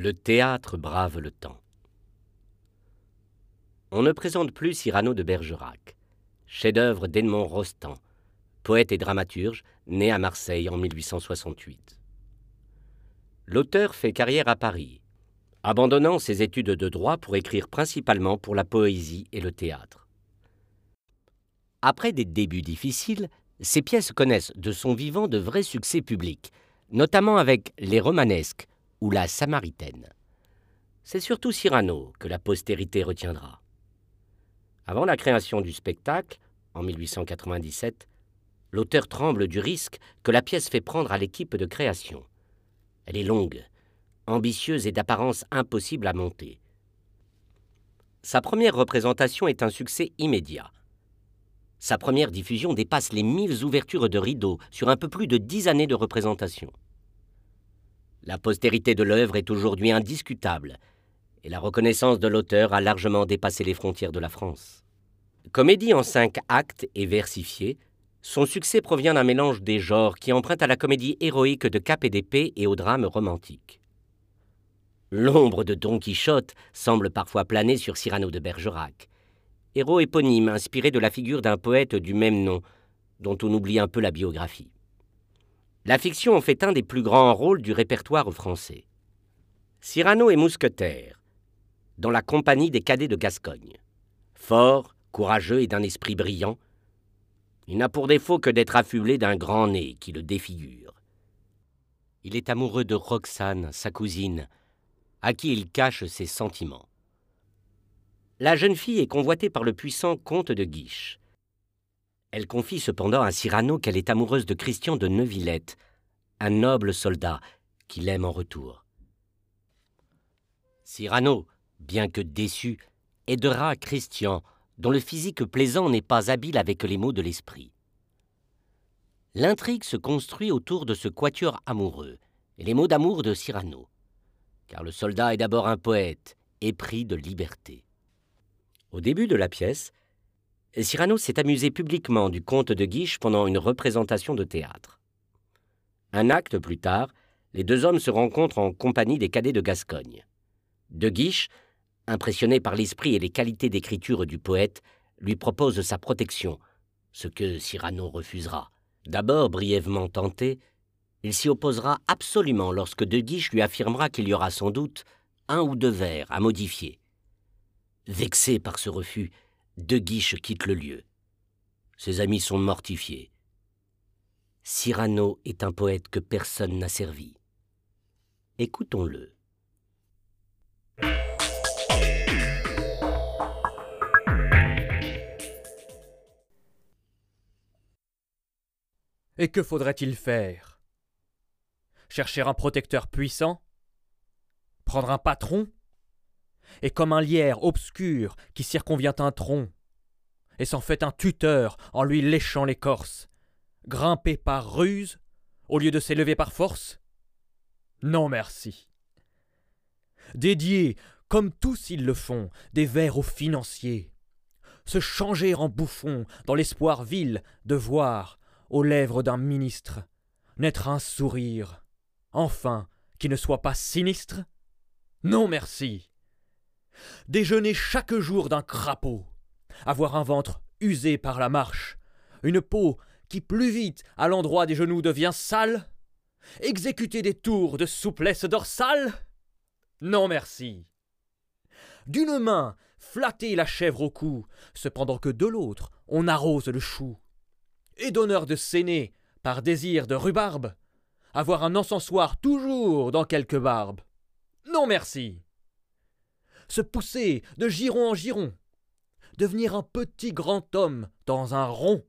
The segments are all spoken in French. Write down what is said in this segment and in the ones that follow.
Le théâtre brave le temps. On ne présente plus Cyrano de Bergerac, chef-d'œuvre d'Edmond Rostand, poète et dramaturge, né à Marseille en 1868. L'auteur fait carrière à Paris, abandonnant ses études de droit pour écrire principalement pour la poésie et le théâtre. Après des débuts difficiles, ses pièces connaissent de son vivant de vrais succès publics, notamment avec Les Romanesques ou La Samaritaine. C'est surtout Cyrano que la postérité retiendra. Avant la création du spectacle, en 1897, l'auteur tremble du risque que la pièce fait prendre à l'équipe de création. Elle est longue, ambitieuse et d'apparence impossible à monter. Sa première représentation est un succès immédiat. Sa première diffusion dépasse les mille ouvertures de rideaux sur un peu plus de dix années de représentation. La postérité de l'œuvre est aujourd'hui indiscutable et la reconnaissance de l'auteur a largement dépassé les frontières de la France. Comédie en cinq actes et versifiée, son succès provient d'un mélange des genres qui emprunte à la comédie héroïque de Cap et d'épée et au drame romantique. L'ombre de Don Quichotte semble parfois planer sur Cyrano de Bergerac, héros éponyme inspiré de la figure d'un poète du même nom, dont on oublie un peu la biographie. La fiction en fait un des plus grands rôles du répertoire français. Cyrano est mousquetaire, dans la compagnie des cadets de Gascogne. Fort, courageux et d'un esprit brillant, il n'a pour défaut que d'être affublé d'un grand nez qui le défigure. Il est amoureux de Roxane, sa cousine, à qui il cache ses sentiments. La jeune fille est convoitée par le puissant comte de Guiche. Elle confie cependant à Cyrano qu'elle est amoureuse de Christian de Neuvillette, un noble soldat qui l'aime en retour. Cyrano, bien que déçu, aidera Christian, dont le physique plaisant n'est pas habile avec les mots de l'esprit. L'intrigue se construit autour de ce quatuor amoureux et les mots d'amour de Cyrano, car le soldat est d'abord un poète, épris de liberté. Au début de la pièce, Cyrano s'est amusé publiquement du comte de Guiche pendant une représentation de théâtre. Un acte plus tard, les deux hommes se rencontrent en compagnie des cadets de Gascogne. De Guiche impressionné par l'esprit et les qualités d'écriture du poète, lui propose sa protection, ce que Cyrano refusera. D'abord brièvement tenté, il s'y opposera absolument lorsque De Guiche lui affirmera qu'il y aura sans doute un ou deux vers à modifier. Vexé par ce refus, De Guiche quitte le lieu. Ses amis sont mortifiés. Cyrano est un poète que personne n'a servi. Écoutons-le. Et que faudrait-il faire? Chercher un protecteur puissant? Prendre un patron? Et comme un lierre obscur qui circonvient un tronc, et s'en fait un tuteur en lui léchant l'écorce, grimper par ruse au lieu de s'élever par force? Non merci. Dédier, comme tous ils le font, des vers aux financiers, se changer en bouffon dans l'espoir vil de voir aux lèvres d'un ministre, naître un sourire, enfin, qui ne soit pas sinistre? Non merci. Déjeuner chaque jour d'un crapaud, avoir un ventre usé par la marche, une peau qui plus vite à l'endroit des genoux devient sale, exécuter des tours de souplesse dorsale Non merci. D'une main, flatter la chèvre au cou, cependant que de l'autre, on arrose le chou et d'honneur de s'aîner par désir de rhubarbe, avoir un encensoir toujours dans quelque barbe. Non merci. Se pousser de giron en giron, devenir un petit grand homme dans un rond,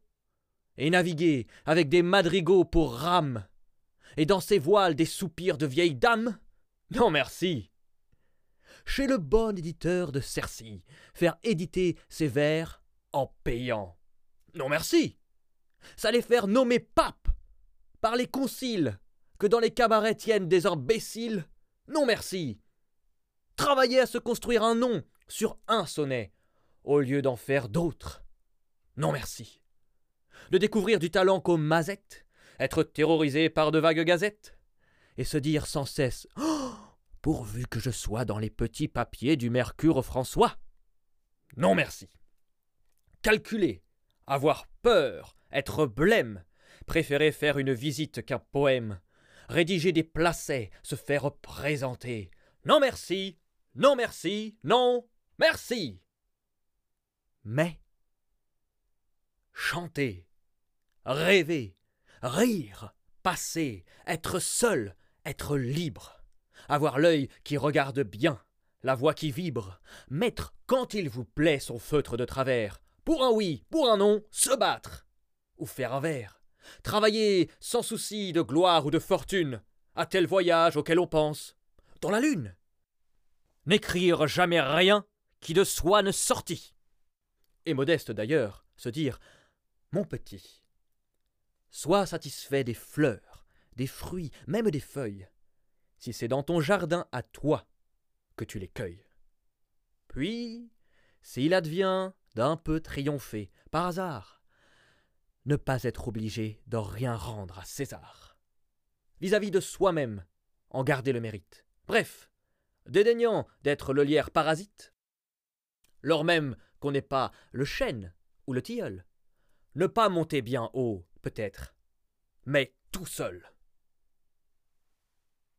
et naviguer avec des madrigaux pour rames, et dans ses voiles des soupirs de vieilles dames. Non merci. Chez le bon éditeur de Cercy, faire éditer ses vers en payant. Non merci les faire nommer pape par les conciles que dans les cabarets tiennent des imbéciles Non merci. Travailler à se construire un nom sur un sonnet au lieu d'en faire d'autres. Non merci. De découvrir du talent comme Mazette, être terrorisé par de vagues gazettes, et se dire sans cesse oh, pourvu que je sois dans les petits papiers du Mercure François. Non merci. Calculer, avoir peur, être blême, préférer faire une visite qu'un poème, rédiger des placets, se faire présenter. Non merci, non merci, non merci. Mais chanter, rêver, rire, passer, être seul, être libre, avoir l'œil qui regarde bien, la voix qui vibre, mettre quand il vous plaît son feutre de travers, pour un oui, pour un non, se battre, ou faire un verre, travailler sans souci de gloire ou de fortune, à tel voyage auquel on pense, dans la lune, n'écrire jamais rien qui de soi ne sortit, et modeste d'ailleurs, se dire Mon petit, sois satisfait des fleurs, des fruits, même des feuilles, si c'est dans ton jardin à toi que tu les cueilles. Puis, s'il advient d'un peu triompher, par hasard, ne pas être obligé de rien rendre à César. Vis-à-vis de soi-même, en garder le mérite. Bref, dédaignant d'être le lierre parasite, lors même qu'on n'est pas le chêne ou le tilleul, ne pas monter bien haut, peut-être, mais tout seul.